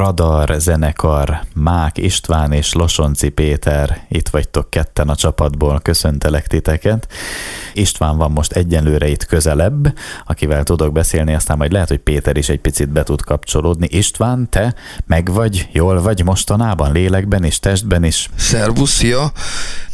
Radar zenekar, Mák István és Losonci Péter, itt vagytok ketten a csapatból, köszöntelek titeket. István van most egyenlőre itt közelebb, akivel tudok beszélni, aztán majd lehet, hogy Péter is egy picit be tud kapcsolódni. István, te meg vagy, jól vagy mostanában, lélekben és testben is? Szervusz, szia!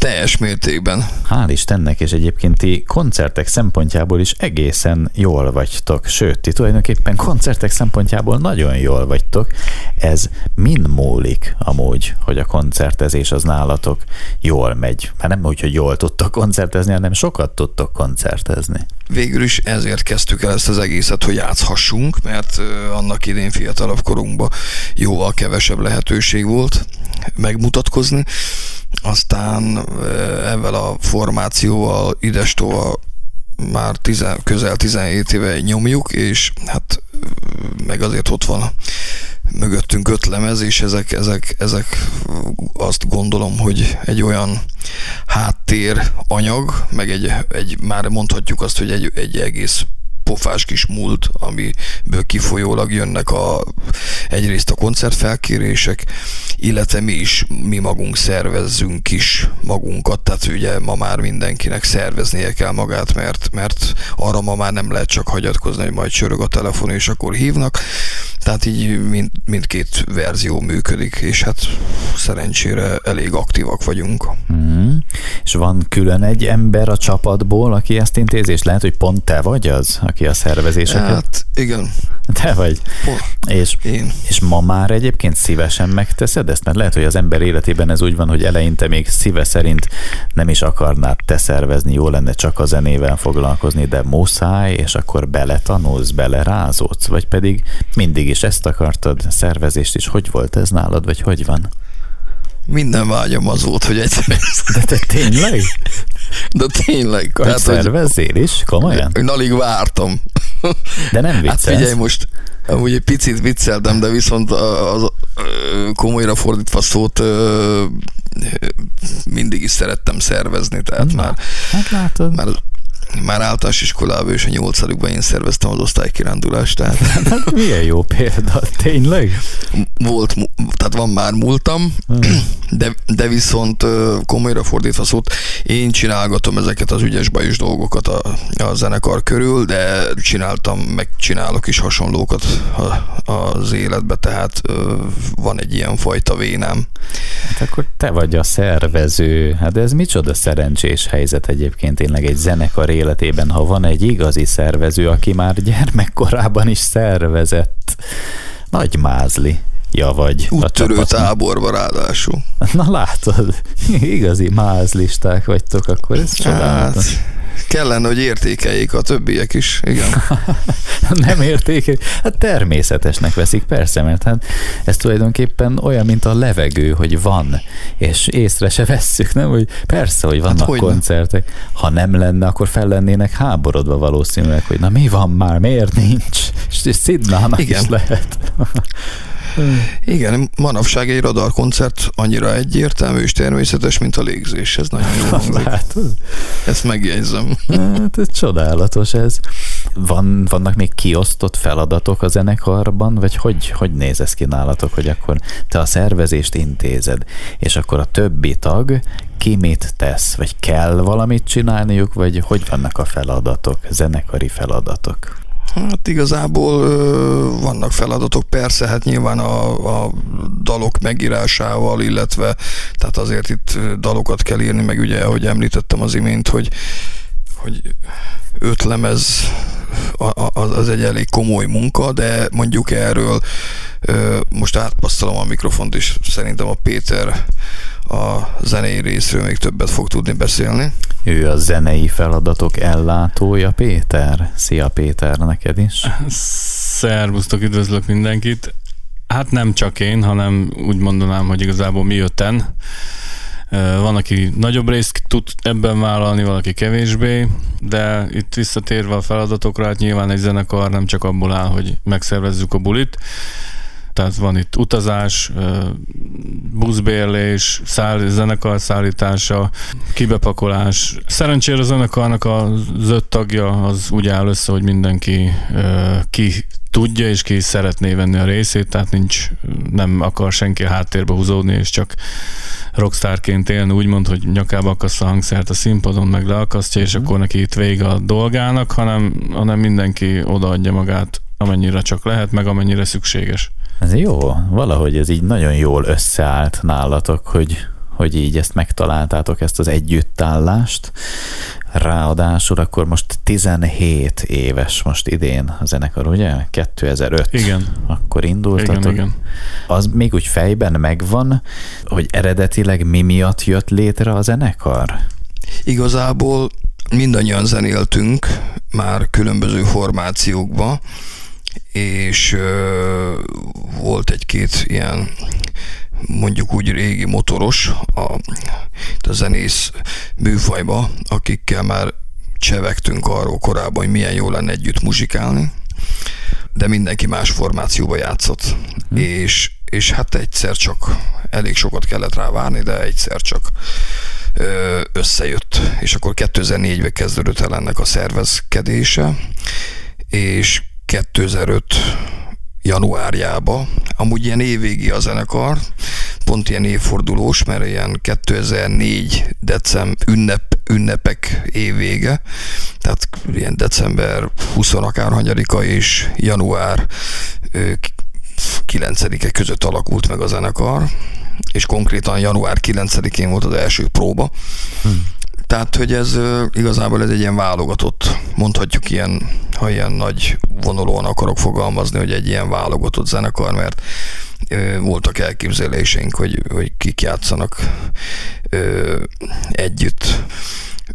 Teljes mértékben. Hál' Istennek, és egyébként ti koncertek szempontjából is egészen jól vagytok. Sőt, ti tulajdonképpen koncertek szempontjából nagyon jól vagytok. Ez mind múlik amúgy, hogy a koncertezés az nálatok jól megy. Mert nem úgy, hogy jól tudtok koncertezni, hanem sokat tudtok koncertezni. Végül is ezért kezdtük el ezt az egészet, hogy játszhassunk, mert annak idén fiatalabb korunkban jóval kevesebb lehetőség volt megmutatkozni. Aztán ezzel a formációval idestova már tizen, közel 17 éve nyomjuk, és hát meg azért ott van mögöttünk öt lemez, és ezek, ezek, ezek azt gondolom, hogy egy olyan háttér anyag, meg egy, egy már mondhatjuk azt, hogy egy, egy egész pofás kis múlt, amiből kifolyólag jönnek a, egyrészt a koncertfelkérések, illetve mi is, mi magunk szervezzünk is magunkat, tehát ugye ma már mindenkinek szerveznie kell magát, mert, mert arra ma már nem lehet csak hagyatkozni, hogy majd csörög a telefon, és akkor hívnak, tehát így mind, mindkét verzió működik, és hát szerencsére elég aktívak vagyunk. Mm. És van külön egy ember a csapatból, aki ezt intézi, és lehet, hogy pont te vagy az, aki a szervezéseket... Hát igen. Te vagy. Oh, és, én. és ma már egyébként szívesen megteszed ezt? Mert lehet, hogy az ember életében ez úgy van, hogy eleinte még szíve szerint nem is akarnád te szervezni, jó lenne csak a zenével foglalkozni, de muszáj, és akkor beletanulsz, belerázódsz, vagy pedig mindig is ezt akartad, szervezést is. Hogy volt ez nálad, vagy hogy van? Minden vágyam az volt, hogy egyszer De te tényleg? De tényleg. Hogy Tehát, szervezzél hogy, is? Komolyan? Hogy alig vártam. De nem viccelsz. Hát figyelj most, amúgy egy picit vicceltem, de viszont az komolyra fordítva szót mindig is szerettem szervezni, tehát Na, már, hát látod. már már általános iskolában és a nyolcadikban én szerveztem az osztálykirándulást. Tehát... Hát milyen jó példa, tényleg? Volt, tehát van már múltam, hmm. de, de viszont komolyra fordítva szót, én csinálgatom ezeket az ügyes bajos dolgokat a, a zenekar körül, de csináltam, meg csinálok is hasonlókat a, az életbe, tehát van egy ilyen fajta vénám. Hát akkor te vagy a szervező. Hát ez micsoda szerencsés helyzet egyébként tényleg egy zenekar életében, ha van egy igazi szervező, aki már gyermekkorában is szervezett. Nagy mázli. Ja, vagy Úttörő táborba ráadásul. Na látod, igazi mázlisták vagytok, akkor ez csodálatos. Hát, kellene, hogy értékeljék a többiek is, igen. nem értékeljék, hát természetesnek veszik, persze, mert hát ez tulajdonképpen olyan, mint a levegő, hogy van, és észre se vesszük, nem? Hogy persze, hogy vannak hát, hogy koncertek. Ha nem lenne, akkor fel lennének háborodva valószínűleg, hogy na mi van már, miért nincs? És Szidnának is lehet. Igen, manapság egy radarkoncert annyira egyértelmű és természetes, mint a légzés. Ez nagyon jó hangzik. Látod? Ezt megjegyzem. Hát ez csodálatos ez. Van, vannak még kiosztott feladatok a zenekarban, vagy hogy, hogy néz ez ki nálatok, hogy akkor te a szervezést intézed, és akkor a többi tag ki mit tesz, vagy kell valamit csinálniuk, vagy hogy vannak a feladatok, zenekari feladatok? Hát igazából ö, vannak feladatok, persze, hát nyilván a, a dalok megírásával, illetve tehát azért itt dalokat kell írni, meg ugye, ahogy említettem az imént, hogy hogy öt lemez az egy elég komoly munka, de mondjuk erről most átpasszalom a mikrofont, és szerintem a Péter a zenei részről még többet fog tudni beszélni. Ő a zenei feladatok ellátója, Péter. Szia Péter, neked is. Szervusztok, üdvözlök mindenkit. Hát nem csak én, hanem úgy mondanám, hogy igazából mi öten. Van, aki nagyobb részt tud ebben vállalni, valaki kevésbé, de itt visszatérve a feladatokra, hát nyilván egy zenekar nem csak abból áll, hogy megszervezzük a bulit, tehát van itt utazás, buszbérlés, száll, zenekar szállítása, kibepakolás. Szerencsére a zenekarnak az öt tagja az úgy áll össze, hogy mindenki ki tudja és ki szeretné venni a részét, tehát nincs, nem akar senki a háttérbe húzódni, és csak rockstarként élni, úgymond, hogy nyakába akasztja a hangszert a színpadon, meg leakasztja, és mhm. akkor neki itt vége a dolgának, hanem, hanem mindenki odaadja magát, amennyire csak lehet, meg amennyire szükséges. Ez jó, valahogy ez így nagyon jól összeállt nálatok, hogy, hogy így ezt megtaláltátok, ezt az együttállást. Ráadásul akkor most 17 éves most idén a zenekar, ugye? 2005. Igen. Akkor indultatok. Igen, igen. Az még úgy fejben megvan, hogy eredetileg mi miatt jött létre a zenekar? Igazából mindannyian zenéltünk már különböző formációkba, és ö, volt egy-két ilyen mondjuk úgy régi motoros a, a zenész műfajba, akikkel már csevegtünk arról korábban, hogy milyen jó lenne együtt muzsikálni, de mindenki más formációba játszott, hmm. és, és hát egyszer csak elég sokat kellett rá várni, de egyszer csak összejött, és akkor 2004-ben kezdődött el ennek a szervezkedése, és 2005 januárjába. Amúgy ilyen évvégi a zenekar, pont ilyen évfordulós, mert ilyen 2004 december ünnep, ünnepek évvége, tehát ilyen december 20 akárhanyadika és január 9-e között alakult meg a zenekar, és konkrétan január 9-én volt az első próba. Hmm. Tehát, hogy ez igazából ez egy ilyen válogatott, mondhatjuk ilyen, ha ilyen nagy vonulóan akarok fogalmazni, hogy egy ilyen válogatott zenekar, mert voltak elképzeléseink, hogy, hogy kik játszanak együtt.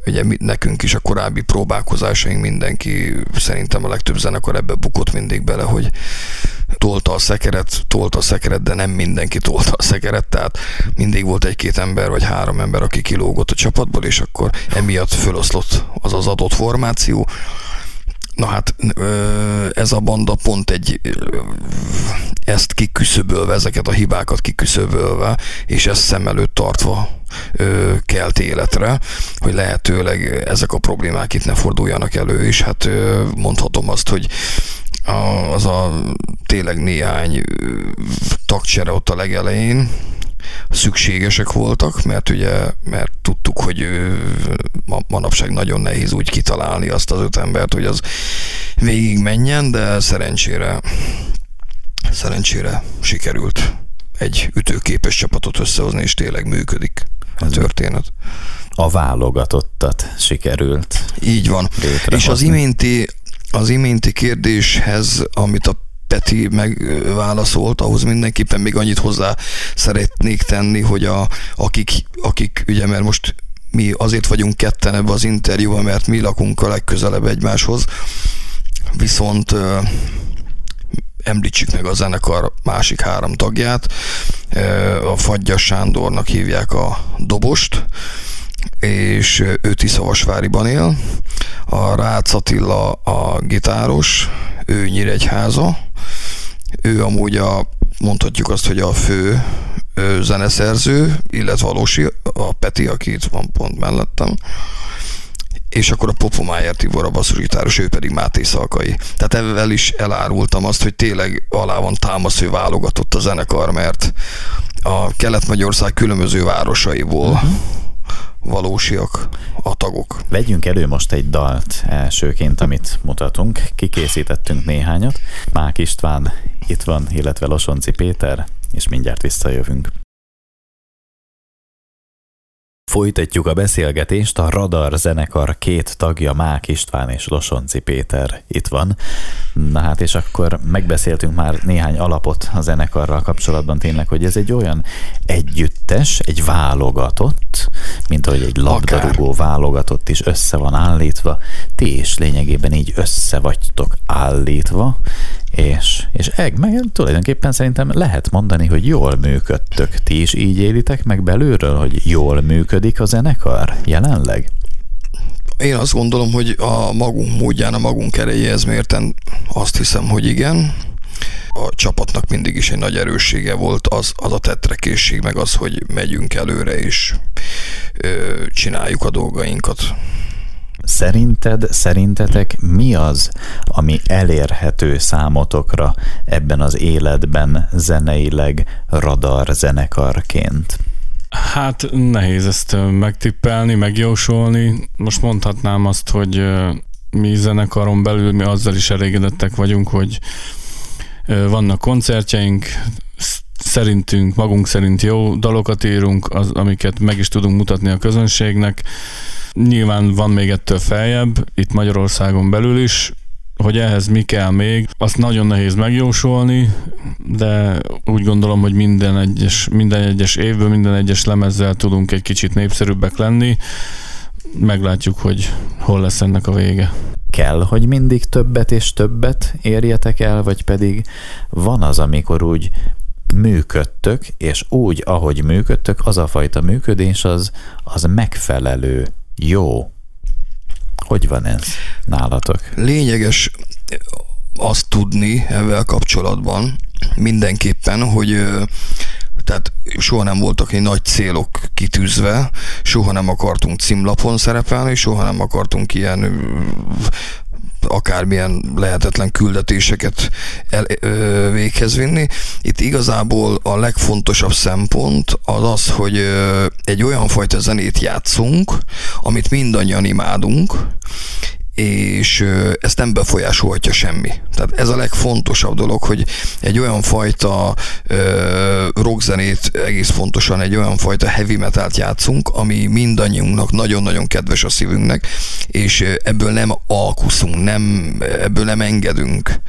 Ugye nekünk is a korábbi próbálkozásaink mindenki, szerintem a legtöbb zenekar ebbe bukott mindig bele, hogy tolta a szekeret, tolta a szekeret, de nem mindenki tolta a szekeret, tehát mindig volt egy-két ember, vagy három ember, aki kilógott a csapatból, és akkor emiatt föloszlott az az adott formáció. Na hát ez a banda pont egy ezt kiküszöbölve, ezeket a hibákat kiküszöbölve, és ezt szem előtt tartva kelt életre, hogy lehetőleg ezek a problémák itt ne forduljanak elő, és hát mondhatom azt, hogy az a tényleg néhány tagcsere ott a legelején szükségesek voltak, mert ugye, mert tudtuk, hogy ma, manapság nagyon nehéz úgy kitalálni azt az öt embert, hogy az végig menjen, de szerencsére szerencsére sikerült egy ütőképes csapatot összehozni, és tényleg működik a történet. A válogatottat sikerült. Így van. És az iménti az iménti kérdéshez, amit a Peti megválaszolt, ahhoz mindenképpen még annyit hozzá szeretnék tenni, hogy a, akik, akik ugye, mert most mi azért vagyunk ketten ebbe az interjúban, mert mi lakunk a legközelebb egymáshoz, viszont említsük meg a zenekar másik három tagját, a Fagyja Sándornak hívják a dobost, és ő Tiszavasváriban él. A Rácz Attila a gitáros, ő Nyíregyháza. Ő amúgy a, mondhatjuk azt, hogy a fő zeneszerző, illetve valósi, a Peti, aki itt van pont mellettem és akkor a Popomájer Tibor a basszusgitáros, ő pedig Máté Szalkai. Tehát ezzel is elárultam azt, hogy tényleg alá van támasző válogatott a zenekar, mert a Kelet-Magyarország különböző városaiból uh-huh valósiak a tagok. Vegyünk elő most egy dalt elsőként, amit mutatunk. Kikészítettünk néhányat. Mák István itt van, illetve Losonci Péter, és mindjárt visszajövünk. Folytatjuk a beszélgetést, a Radar zenekar két tagja, Mák István és Losonci Péter itt van. Na hát, és akkor megbeszéltünk már néhány alapot a zenekarral kapcsolatban tényleg, hogy ez egy olyan együttes, egy válogatott, mint ahogy egy labdarúgó válogatott is össze van állítva, ti is lényegében így össze vagytok állítva, és, és eg, meg tulajdonképpen szerintem lehet mondani, hogy jól működtök. Ti is így élitek meg belülről, hogy jól működik a zenekar jelenleg? Én azt gondolom, hogy a magunk módján, a magunk erejéhez mérten azt hiszem, hogy igen. A csapatnak mindig is egy nagy erőssége volt az, az a tetrekészség, meg az, hogy megyünk előre és ö, csináljuk a dolgainkat. Szerinted, szerintetek mi az, ami elérhető számotokra ebben az életben zeneileg radar zenekarként? Hát nehéz ezt megtippelni, megjósolni. Most mondhatnám azt, hogy mi zenekaron belül mi azzal is elégedettek vagyunk, hogy vannak koncertjeink, szerintünk, magunk szerint jó dalokat írunk, az, amiket meg is tudunk mutatni a közönségnek. Nyilván van még ettől feljebb, itt Magyarországon belül is, hogy ehhez mi kell még, azt nagyon nehéz megjósolni, de úgy gondolom, hogy minden egyes, minden egyes évből, minden egyes lemezzel tudunk egy kicsit népszerűbbek lenni. Meglátjuk, hogy hol lesz ennek a vége. Kell, hogy mindig többet és többet érjetek el, vagy pedig van az, amikor úgy működtök, és úgy, ahogy működtök, az a fajta működés az, az megfelelő, jó. Hogy van ez nálatok? Lényeges azt tudni ezzel kapcsolatban mindenképpen, hogy tehát soha nem voltak egy nagy célok kitűzve, soha nem akartunk címlapon szerepelni, soha nem akartunk ilyen akármilyen lehetetlen küldetéseket el, ö, véghez vinni. Itt igazából a legfontosabb szempont az az, hogy ö, egy olyan fajta zenét játszunk, amit mindannyian imádunk, és ezt nem befolyásolhatja semmi. Tehát ez a legfontosabb dolog, hogy egy olyan fajta uh, rockzenét, egész pontosan egy olyan fajta heavy metalt játszunk, ami mindannyiunknak nagyon-nagyon kedves a szívünknek, és ebből nem alkuszunk, nem, ebből nem engedünk.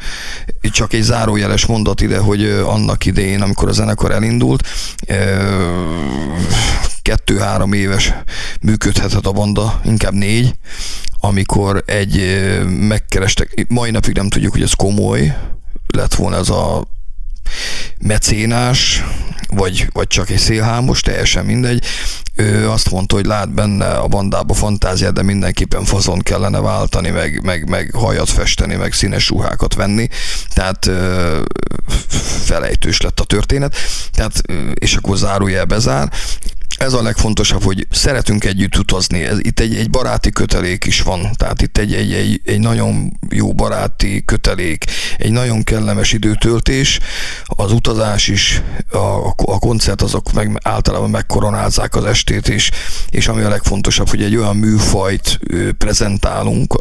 Csak egy zárójeles mondat ide, hogy annak idején, amikor a zenekar elindult, kettő-három éves működhetett a banda, inkább négy, amikor egy megkerestek, mai napig nem tudjuk, hogy ez komoly lett volna ez a mecénás, vagy, vagy csak egy szélhámos, teljesen mindegy. Ő azt mondta, hogy lát benne a bandába fantáziát, de mindenképpen fazon kellene váltani, meg, meg, meg hajat festeni, meg színes ruhákat venni. Tehát felejtős lett a történet. Tehát, és akkor zárójel bezár ez a legfontosabb, hogy szeretünk együtt utazni. Ez, itt egy, egy baráti kötelék is van, tehát itt egy, egy, egy, egy nagyon jó baráti kötelék, egy nagyon kellemes időtöltés, az utazás is, a, a koncert azok meg általában megkoronázzák az estét, és, és ami a legfontosabb, hogy egy olyan műfajt prezentálunk,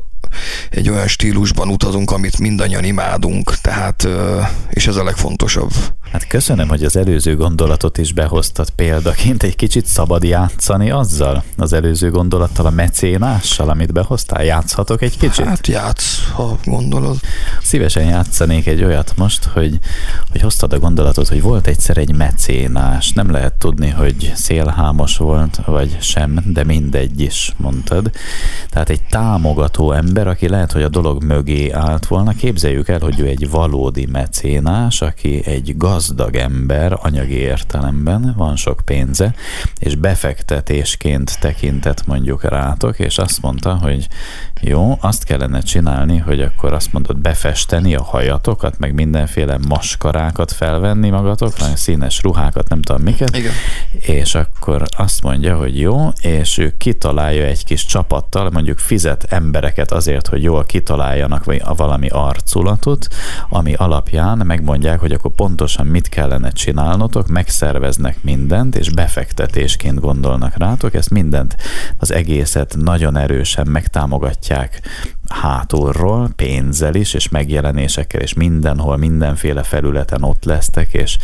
egy olyan stílusban utazunk, amit mindannyian imádunk, tehát, és ez a legfontosabb. Hát köszönöm, hogy az előző gondolatot is behoztad példaként. Egy kicsit szabad játszani azzal, az előző gondolattal, a mecénással, amit behoztál. Játszhatok egy kicsit? Hát játsz, ha gondolod. Szívesen játszanék egy olyat most, hogy, hogy hoztad a gondolatot, hogy volt egyszer egy mecénás. Nem lehet tudni, hogy szélhámos volt, vagy sem, de mindegy is, mondtad. Tehát egy támogató ember, aki lehet, hogy a dolog mögé állt volna. Képzeljük el, hogy ő egy valódi mecénás, aki egy gaz gazdag ember anyagi értelemben, van sok pénze, és befektetésként tekintett mondjuk rátok, és azt mondta, hogy jó, azt kellene csinálni, hogy akkor azt mondod befesteni a hajatokat, meg mindenféle maskarákat felvenni magatokra, színes ruhákat, nem tudom miket, Igen. és akkor azt mondja, hogy jó, és ő kitalálja egy kis csapattal, mondjuk fizet embereket azért, hogy jól kitaláljanak vagy valami arculatot, ami alapján megmondják, hogy akkor pontosan mit kellene csinálnotok, megszerveznek mindent, és befektetésként gondolnak rátok, ezt mindent, az egészet nagyon erősen megtámogatják hátulról, pénzzel is, és megjelenésekkel, és mindenhol, mindenféle felületen ott lesztek, és,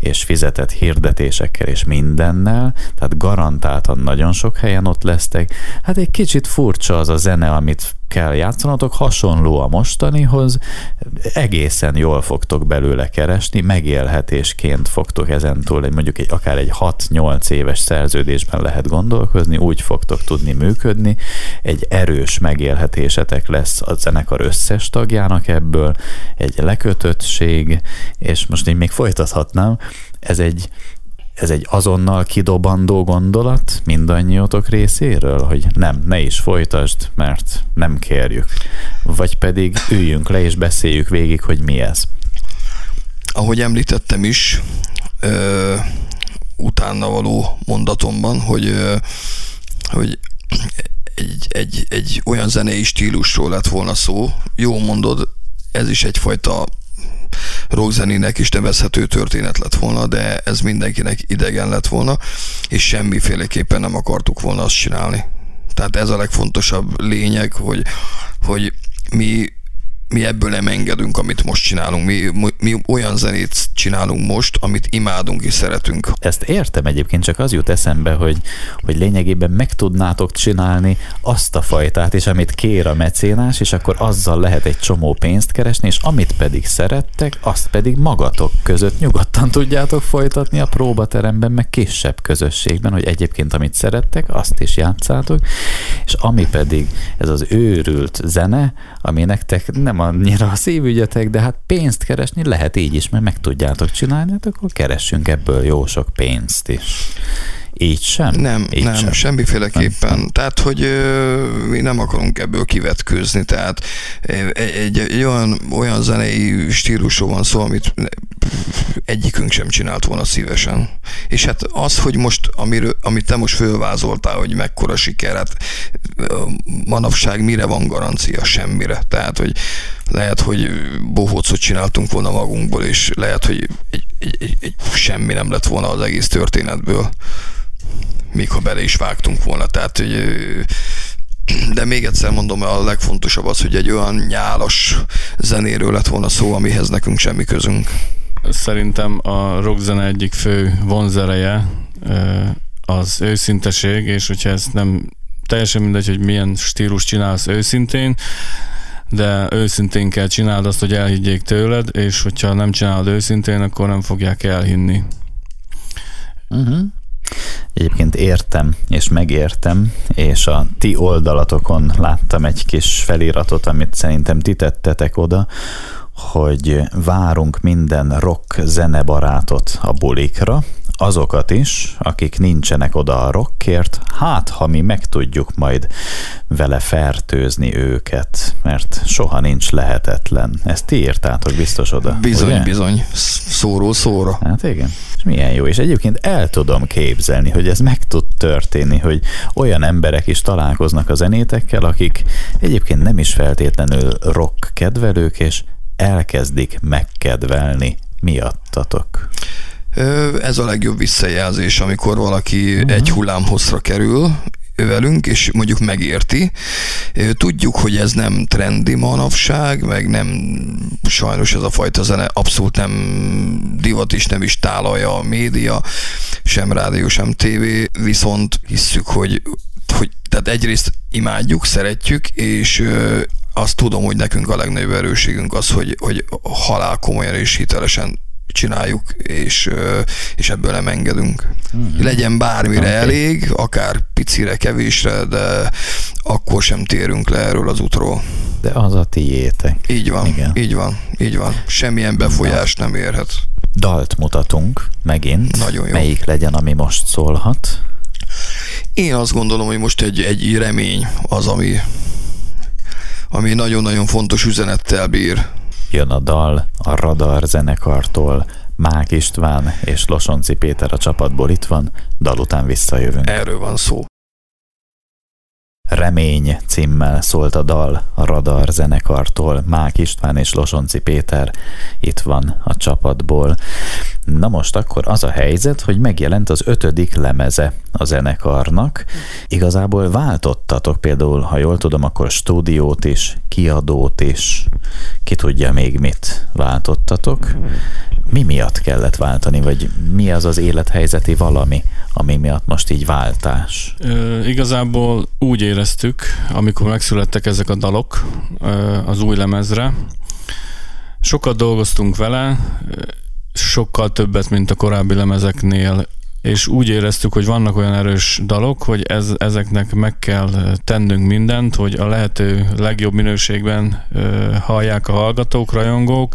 és fizetett hirdetésekkel, és mindennel, tehát garantáltan nagyon sok helyen ott lesztek. Hát egy kicsit furcsa az a zene, amit kell játszanotok, hasonló a mostanihoz, egészen jól fogtok belőle keresni, megélhetésként fogtok ezentúl, egy, mondjuk egy, akár egy 6-8 éves szerződésben lehet gondolkozni, úgy fogtok tudni működni, egy erős megélhetésetek lesz a zenekar összes tagjának ebből, egy lekötöttség, és most én még folytathatnám, ez egy, ez egy azonnal kidobandó gondolat mindannyiótok részéről, hogy nem, ne is folytasd, mert nem kérjük. Vagy pedig üljünk le és beszéljük végig, hogy mi ez. ahogy említettem is, ö, utána való mondatomban, hogy, ö, hogy egy, egy, egy olyan zenei stílusról lett volna szó. Jó mondod, ez is egyfajta rockzenének is nevezhető történet lett volna, de ez mindenkinek idegen lett volna, és semmiféleképpen nem akartuk volna azt csinálni. Tehát ez a legfontosabb lényeg, hogy, hogy mi mi ebből nem engedünk, amit most csinálunk. Mi, mi olyan zenét csinálunk most, amit imádunk és szeretünk. Ezt értem egyébként, csak az jut eszembe, hogy, hogy lényegében meg tudnátok csinálni azt a fajtát is, amit kér a mecénás, és akkor azzal lehet egy csomó pénzt keresni, és amit pedig szerettek, azt pedig magatok között nyugodtan tudjátok folytatni a próbateremben, meg kisebb közösségben, hogy egyébként amit szerettek, azt is játszátok, és ami pedig ez az őrült zene, ami nektek nem annyira a szívügyetek, de hát pénzt keresni lehet így is, mert meg tudjátok csinálni, hát akkor keressünk ebből jó sok pénzt is. Így sem? Nem, Így nem, sem. semmiféleképpen. Nem. Tehát, hogy ö, mi nem akarunk ebből kivetkőzni, tehát egy, egy, egy olyan, olyan zenei stílusról van szó, amit egyikünk sem csinált volna szívesen. És hát az, hogy most, amiről, amit te most fölvázoltál, hogy mekkora siker, hát manapság mire van garancia? Semmire. Tehát, hogy lehet, hogy bohócot csináltunk volna magunkból, és lehet, hogy egy, egy, egy, egy semmi nem lett volna az egész történetből még ha bele is vágtunk volna. Tehát, hogy de még egyszer mondom, a legfontosabb az, hogy egy olyan nyálas zenéről lett volna szó, amihez nekünk semmi közünk. Szerintem a rockzene egyik fő vonzereje az őszinteség, és hogyha ezt nem teljesen mindegy, hogy milyen stílus csinálsz őszintén, de őszintén kell csináld azt, hogy elhiggyék tőled, és hogyha nem csinálod őszintén, akkor nem fogják elhinni. Uh-huh. Egyébként értem, és megértem, és a ti oldalatokon láttam egy kis feliratot, amit szerintem ti tettetek oda, hogy várunk minden rock zenebarátot a bulikra, azokat is, akik nincsenek oda a rockért, hát ha mi meg tudjuk majd vele fertőzni őket, mert soha nincs lehetetlen. Ezt ti írtátok biztos oda. Bizony, ugye? bizony. Szóró szóra. Hát igen. És milyen jó. És egyébként el tudom képzelni, hogy ez meg tud történni, hogy olyan emberek is találkoznak a zenétekkel, akik egyébként nem is feltétlenül rock kedvelők, és elkezdik megkedvelni miattatok. Ez a legjobb visszajelzés, amikor valaki uh-huh. egy hullámhosszra kerül, velünk, és mondjuk megérti. Tudjuk, hogy ez nem trendi manapság, meg nem sajnos ez a fajta zene abszolút nem divat is, nem is tálalja a média, sem rádió, sem tévé, viszont hisszük, hogy, hogy tehát egyrészt imádjuk, szeretjük, és azt tudom, hogy nekünk a legnagyobb erőségünk az, hogy, hogy halál komolyan és hitelesen csináljuk, és, és ebből nem engedünk. Mm-hmm. Legyen bármire okay. elég, akár picire, kevésre, de akkor sem térünk le erről az útról. De az a tiétek. Így van, Igen. így van, így van. Semmilyen befolyás nem érhet. Dalt mutatunk megint. Nagyon jó. Melyik legyen, ami most szólhat? Én azt gondolom, hogy most egy, egy remény az, ami, ami nagyon-nagyon fontos üzenettel bír Jön a dal a Radar zenekartól, Mák István és Losonci Péter a csapatból itt van, dal után visszajövünk. Erről van szó. Remény címmel szólt a dal a Radar zenekartól, Mák István és Losonci Péter itt van a csapatból. Na most akkor az a helyzet, hogy megjelent az ötödik lemeze a zenekarnak. Igazából váltottatok például, ha jól tudom, akkor stúdiót is, kiadót is, ki tudja még mit váltottatok. Mi miatt kellett váltani, vagy mi az az élethelyzeti valami, ami miatt most így váltás? Ö, igazából úgy éreztük, amikor megszülettek ezek a dalok az új lemezre, sokat dolgoztunk vele, sokkal többet, mint a korábbi lemezeknél, és úgy éreztük, hogy vannak olyan erős dalok, hogy ez, ezeknek meg kell tennünk mindent, hogy a lehető legjobb minőségben ö, hallják a hallgatók, rajongók,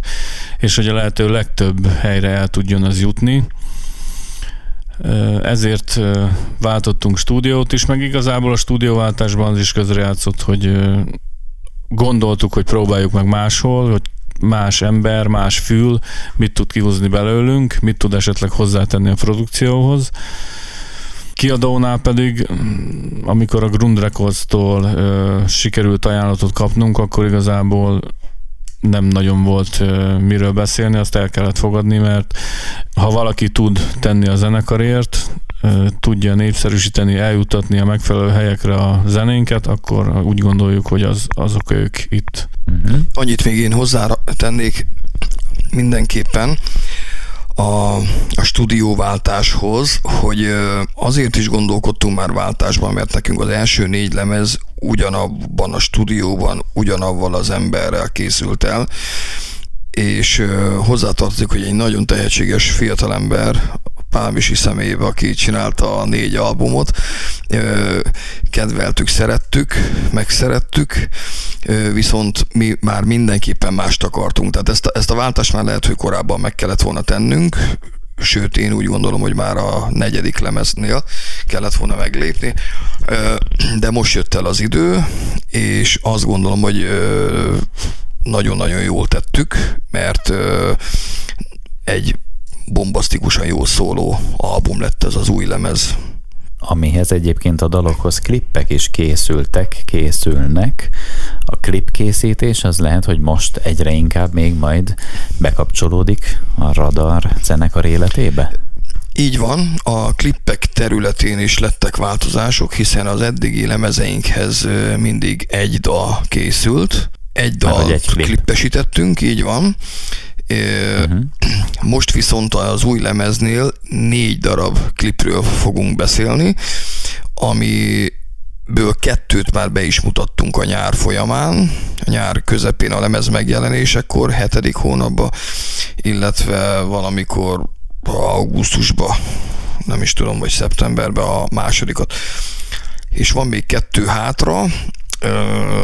és hogy a lehető legtöbb helyre el tudjon az jutni. Ezért váltottunk stúdiót is, meg igazából a stúdióváltásban az is közrejátszott, hogy gondoltuk, hogy próbáljuk meg máshol, hogy más ember, más fül mit tud kihozni belőlünk, mit tud esetleg hozzátenni a produkcióhoz. Kiadónál pedig, amikor a Grund Records-tól ö, sikerült ajánlatot kapnunk, akkor igazából nem nagyon volt miről beszélni, azt el kellett fogadni, mert ha valaki tud tenni a zenekarért, tudja népszerűsíteni, eljutatni a megfelelő helyekre a zenénket, akkor úgy gondoljuk, hogy az, azok ők itt. Uh-huh. Annyit még én hozzá tennék mindenképpen, a, a stúdióváltáshoz, hogy azért is gondolkodtunk már váltásban, mert nekünk az első négy lemez ugyanabban a stúdióban, ugyanavval az emberrel készült el, és hozzátartozik, hogy egy nagyon tehetséges fiatalember, Pálmisi személyébe, aki csinálta a négy albumot. Kedveltük, szerettük, megszerettük, viszont mi már mindenképpen mást akartunk. Tehát ezt a, ezt a váltást már lehet, hogy korábban meg kellett volna tennünk, sőt én úgy gondolom, hogy már a negyedik lemeznél kellett volna meglépni, de most jött el az idő, és azt gondolom, hogy nagyon-nagyon jól tettük, mert egy bombasztikusan jó szóló album lett ez az új lemez. Amihez egyébként a dalokhoz klippek is készültek, készülnek. A klipkészítés az lehet, hogy most egyre inkább még majd bekapcsolódik a Radar zenekar életébe? Így van, a klippek területén is lettek változások, hiszen az eddigi lemezeinkhez mindig egy dal készült, egy dal egy klip. klippesítettünk, így van, Uh-huh. Most viszont az új lemeznél négy darab klipről fogunk beszélni, ami ből kettőt már be is mutattunk a nyár folyamán, a nyár közepén a lemez megjelenésekor, hetedik hónapban, illetve valamikor augusztusban, nem is tudom, vagy szeptemberben a másodikat. És van még kettő hátra,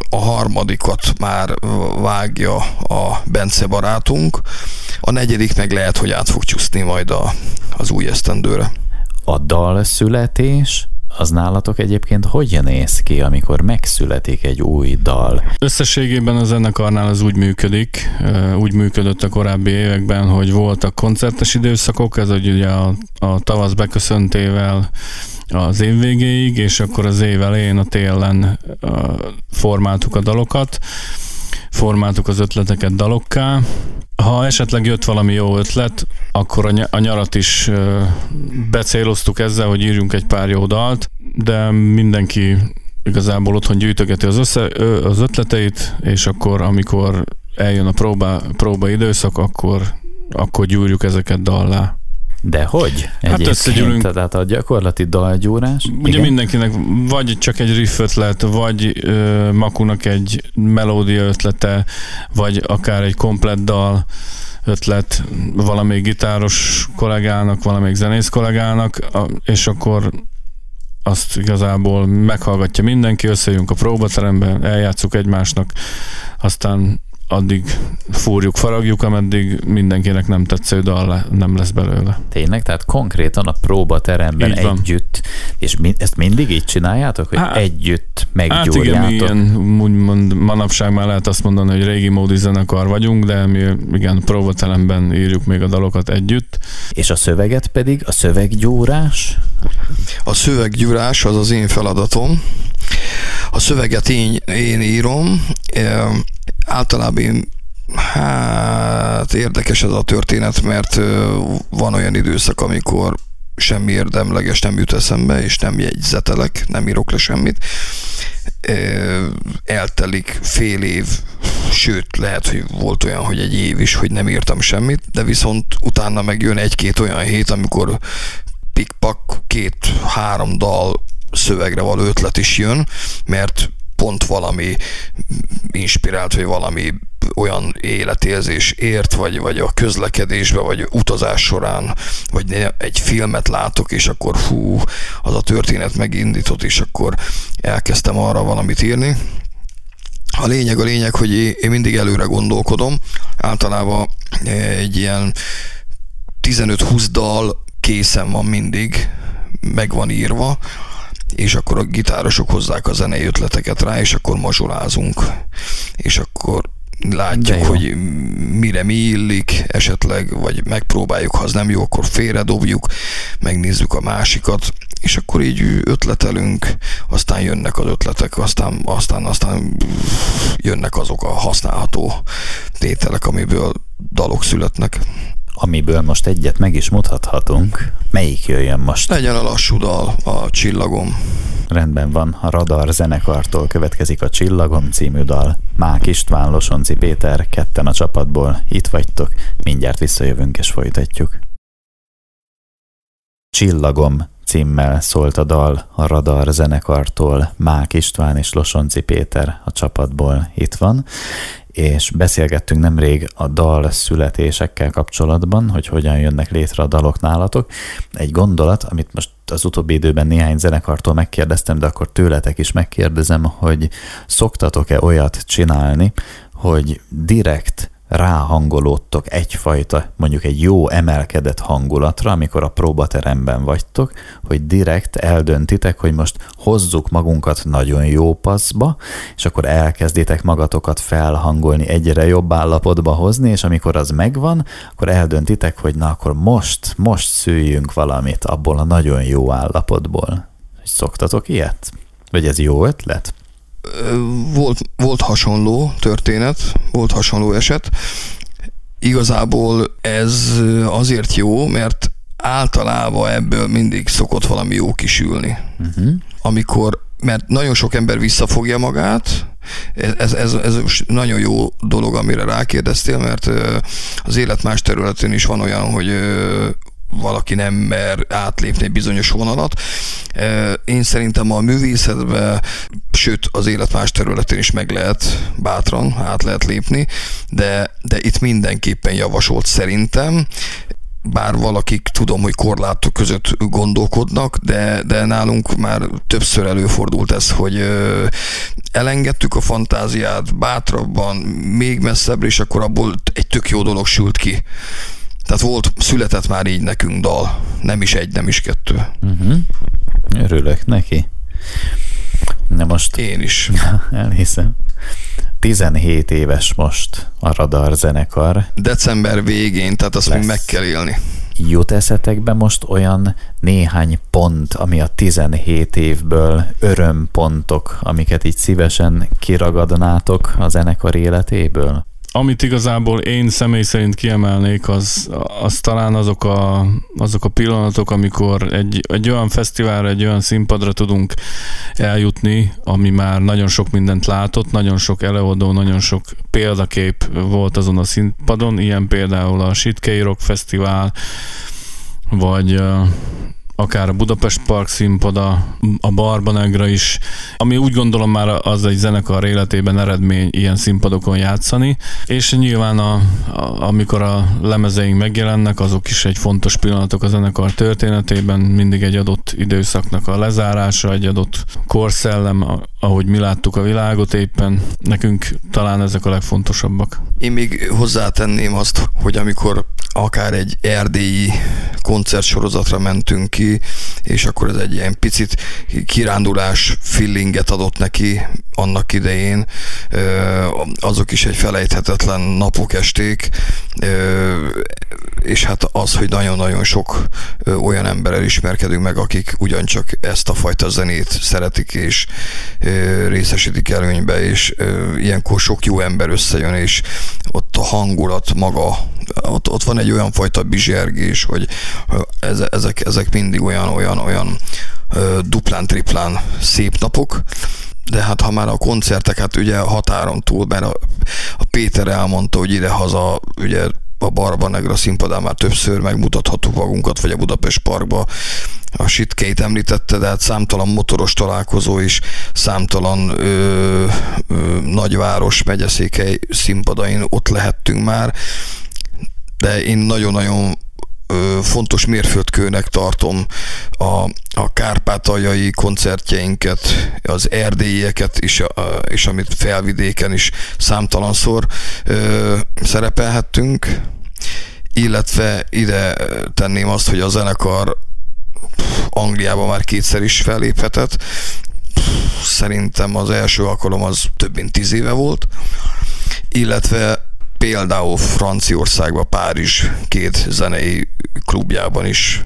a harmadikat már vágja a Bence barátunk, a negyedik meg lehet, hogy át fog csúszni majd a, az új esztendőre. A dal születés az nálatok egyébként hogy néz ki, amikor megszületik egy új dal? Összességében a zenekarnál az úgy működik, úgy működött a korábbi években, hogy voltak koncertes időszakok, ez ugye a, a tavasz beköszöntével az év végéig, és akkor az év elején, a télen formáltuk a dalokat, formáltuk az ötleteket dalokká. Ha esetleg jött valami jó ötlet, akkor a nyarat is becéloztuk ezzel, hogy írjunk egy pár jó dalt, de mindenki igazából otthon gyűjtögeti az, össze, az ötleteit, és akkor, amikor eljön a próba, próba időszak, akkor, akkor gyúrjuk ezeket dallá. De hogy? Hát összegyűlünk. Tehát a gyakorlati dalgyúrás. Ugye igen? mindenkinek vagy csak egy riff ötlet, vagy ö, Makunak egy melódia ötlete, vagy akár egy komplett dal ötlet valamelyik gitáros kollégának, valamelyik zenész kollégának, és akkor azt igazából meghallgatja mindenki, összejönk a próbateremben, eljátszuk egymásnak, aztán addig fúrjuk, faragjuk, ameddig mindenkinek nem tetsző dal nem lesz belőle. Tényleg? Tehát konkrétan a próbateremben így együtt, és mi, ezt mindig így csináljátok, hogy hát, együtt meggyúrjátok? Hát igen, mi ilyen, úgymond manapság már lehet azt mondani, hogy régi módi zenekar vagyunk, de mi igen, próbateremben írjuk még a dalokat együtt. És a szöveget pedig, a szöveggyúrás? A szöveggyúrás az az én feladatom. A szöveget én, én írom, általában én Hát érdekes ez a történet, mert van olyan időszak, amikor semmi érdemleges nem jut eszembe, és nem jegyzetelek, nem írok le semmit. Eltelik fél év, sőt, lehet, hogy volt olyan, hogy egy év is, hogy nem írtam semmit, de viszont utána megjön egy-két olyan hét, amikor pikpak, két-három dal szövegre való ötlet is jön, mert pont valami inspirált, vagy valami olyan életérzés ért, vagy, vagy a közlekedésbe, vagy utazás során, vagy egy filmet látok, és akkor hú, az a történet megindított, és akkor elkezdtem arra valamit írni. A lényeg a lényeg, hogy én mindig előre gondolkodom. Általában egy ilyen 15-20 dal készen van mindig, meg van írva, és akkor a gitárosok hozzák a zenei ötleteket rá, és akkor mazsolázunk. És akkor látjuk, hogy mire mi illik esetleg, vagy megpróbáljuk, ha az nem jó, akkor félredobjuk, megnézzük a másikat, és akkor így ötletelünk, aztán jönnek az ötletek, aztán, aztán, aztán jönnek azok a használható tételek, amiből dalok születnek. Amiből most egyet meg is mutathatunk. Melyik jöjjön most? Legyen a lassú dal, a Csillagom. Rendben van, a Radar zenekartól következik a Csillagom című dal. Mák István, Losonci Péter, ketten a csapatból, itt vagytok, mindjárt visszajövünk és folytatjuk. Csillagom címmel szólt a dal a Radar zenekartól, Mák István és Losonci Péter a csapatból itt van, és beszélgettünk nemrég a dal születésekkel kapcsolatban, hogy hogyan jönnek létre a dalok nálatok. Egy gondolat, amit most az utóbbi időben néhány zenekartól megkérdeztem, de akkor tőletek is megkérdezem, hogy szoktatok-e olyat csinálni, hogy direkt ráhangolódtok egyfajta, mondjuk egy jó emelkedett hangulatra, amikor a próbateremben vagytok, hogy direkt eldöntitek, hogy most hozzuk magunkat nagyon jó paszba, és akkor elkezditek magatokat felhangolni, egyre jobb állapotba hozni, és amikor az megvan, akkor eldöntitek, hogy na akkor most, most szüljünk valamit abból a nagyon jó állapotból. Szoktatok ilyet? Vagy ez jó ötlet? Volt, volt hasonló történet, volt hasonló eset. Igazából ez azért jó, mert általában ebből mindig szokott valami jó kisülni. Uh-huh. Amikor, mert nagyon sok ember visszafogja magát, ez, ez, ez nagyon jó dolog, amire rákérdeztél, mert az élet más területén is van olyan, hogy valaki nem mer átlépni egy bizonyos vonalat. Én szerintem a művészetben, sőt az élet más területén is meg lehet bátran át lehet lépni, de, de itt mindenképpen javasolt szerintem bár valakik tudom, hogy korlátok között gondolkodnak, de, de nálunk már többször előfordult ez, hogy ö, elengedtük a fantáziát bátrabban, még messzebbre, és akkor abból egy tök jó dolog sült ki. Tehát volt, született már így nekünk dal. Nem is egy, nem is kettő. Uh-huh. Örülök neki. Na most... Én is. Elhiszem. 17 éves most a Radar zenekar. December végén, tehát azt Lesz. még meg kell élni. Jut eszetekbe most olyan néhány pont, ami a 17 évből örömpontok, amiket így szívesen kiragadnátok a zenekar életéből? Amit igazából én személy szerint kiemelnék, az, az talán azok a, azok a pillanatok, amikor egy, egy olyan fesztiválra, egy olyan színpadra tudunk eljutni, ami már nagyon sok mindent látott, nagyon sok előadó, nagyon sok példakép volt azon a színpadon, ilyen például a Sitkei Rock Fesztivál, vagy akár a Budapest Park színpada, a Barbanegra is, ami úgy gondolom már az egy zenekar életében eredmény ilyen színpadokon játszani, és nyilván a, a, amikor a lemezeink megjelennek, azok is egy fontos pillanatok a zenekar történetében, mindig egy adott időszaknak a lezárása, egy adott korszellem, ahogy mi láttuk a világot éppen, nekünk talán ezek a legfontosabbak. Én még hozzátenném azt, hogy amikor akár egy erdélyi koncertsorozatra mentünk ki, és akkor ez egy ilyen picit kirándulás feelinget adott neki annak idején. Azok is egy felejthetetlen napok, esték, és hát az, hogy nagyon-nagyon sok olyan emberrel ismerkedünk meg, akik ugyancsak ezt a fajta zenét szeretik, és részesítik előnybe, és ilyenkor sok jó ember összejön, és ott a hangulat maga, ott, ott van egy olyan fajta bizsergés, hogy ezek, ezek mindig olyan, olyan, olyan duplán, triplán szép napok, de hát ha már a koncertek, hát ugye határon túl, mert a, a Péter elmondta, hogy ide-haza, ugye a Barba Negra színpadán már többször megmutathattuk magunkat, vagy a Budapest Parkba. A Sitkét említette, de hát számtalan motoros találkozó is, számtalan ö, ö, nagyváros, megyeszékely színpadain ott lehettünk már, de én nagyon-nagyon fontos mérföldkőnek tartom a, a kárpátaljai koncertjeinket, az erdélyieket is, és amit felvidéken is számtalanszor ö, szerepelhettünk, illetve ide tenném azt, hogy a zenekar Angliában már kétszer is felléphetett, szerintem az első alkalom az több mint tíz éve volt, illetve például Franciaországban, Párizs két zenei klubjában is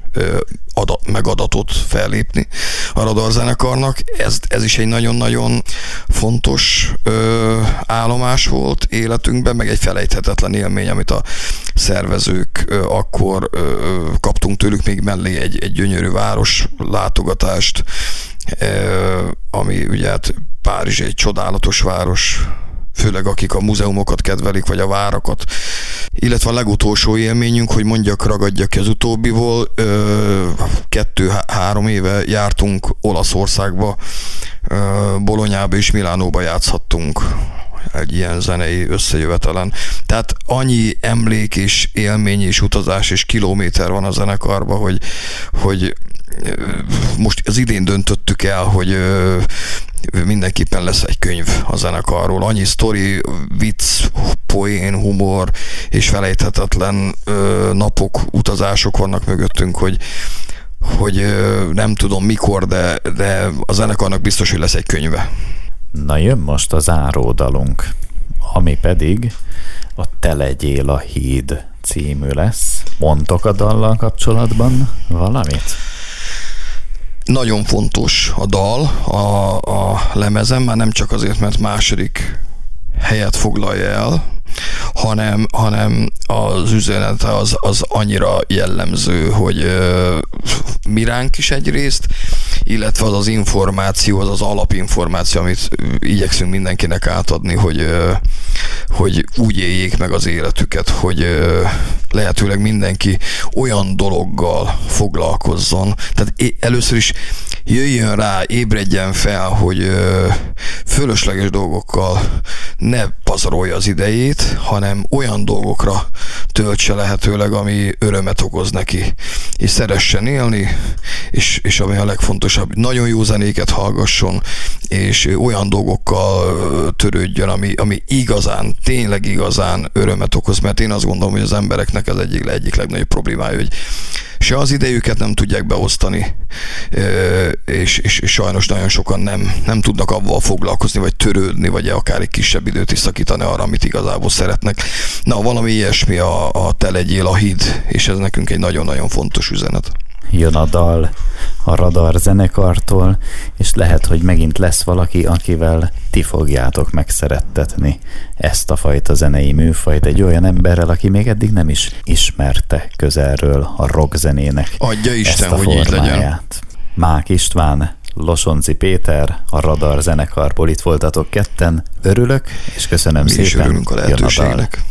adat, megadatott fellépni a Radar zenekarnak. Ez, ez is egy nagyon-nagyon fontos ö, állomás volt életünkben, meg egy felejthetetlen élmény, amit a szervezők ö, akkor ö, kaptunk tőlük még mellé egy, egy gyönyörű város látogatást, ö, ami ugye hát Párizs egy csodálatos város, főleg akik a múzeumokat kedvelik, vagy a várakat. Illetve a legutolsó élményünk, hogy mondjak, ragadjak ki az utóbbiból, kettő-három éve jártunk Olaszországba, Bolonyába és Milánóba játszhattunk egy ilyen zenei összejövetelen. Tehát annyi emlék és élmény és utazás és kilométer van a zenekarban, hogy, hogy most az idén döntöttük el, hogy mindenképpen lesz egy könyv a zenekarról. Annyi sztori, vicc, poén, humor és felejthetetlen napok, utazások vannak mögöttünk, hogy hogy nem tudom mikor, de, de a zenekarnak biztos, hogy lesz egy könyve. Na jön most az áródalunk, ami pedig a Te legyél a híd című lesz. Mondtok a dallal kapcsolatban valamit? Nagyon fontos a dal a, a lemezem, már nem csak azért, mert második helyet foglalja el, hanem, hanem az üzenete az, az annyira jellemző, hogy uh, miránk is egyrészt, illetve az az információ, az az alapinformáció, amit igyekszünk mindenkinek átadni, hogy, hogy úgy éljék meg az életüket, hogy lehetőleg mindenki olyan dologgal foglalkozzon. Tehát először is jöjjön rá, ébredjen fel, hogy fölösleges dolgokkal ne pazarolja az idejét, hanem olyan dolgokra töltse lehetőleg, ami örömet okoz neki, és szeressen élni, és, és ami a legfontosabb, nagyon jó zenéket hallgasson, és olyan dolgokkal törődjön, ami, ami igazán, tényleg igazán örömet okoz, mert én azt gondolom, hogy az embereknek ez egyik, egyik legnagyobb problémája, hogy se az idejüket nem tudják beosztani, és, és, és sajnos nagyon sokan nem, nem tudnak avval foglalkozni, vagy törődni, vagy akár egy kisebb időt is szakítani arra, amit igazából szeretnek. Na, valami ilyesmi a, a te legyél a híd, és ez nekünk egy nagyon-nagyon fontos üzenet jön a dal a Radar zenekartól, és lehet, hogy megint lesz valaki, akivel ti fogjátok megszerettetni ezt a fajta zenei műfajt egy olyan emberrel, aki még eddig nem is ismerte közelről a rockzenének Adja Isten, ezt a hogy így legyen. Mák István, Losonci Péter, a Radar zenekarból itt voltatok ketten. Örülök, és köszönöm Mi szépen. is örülünk a lehetőségnek.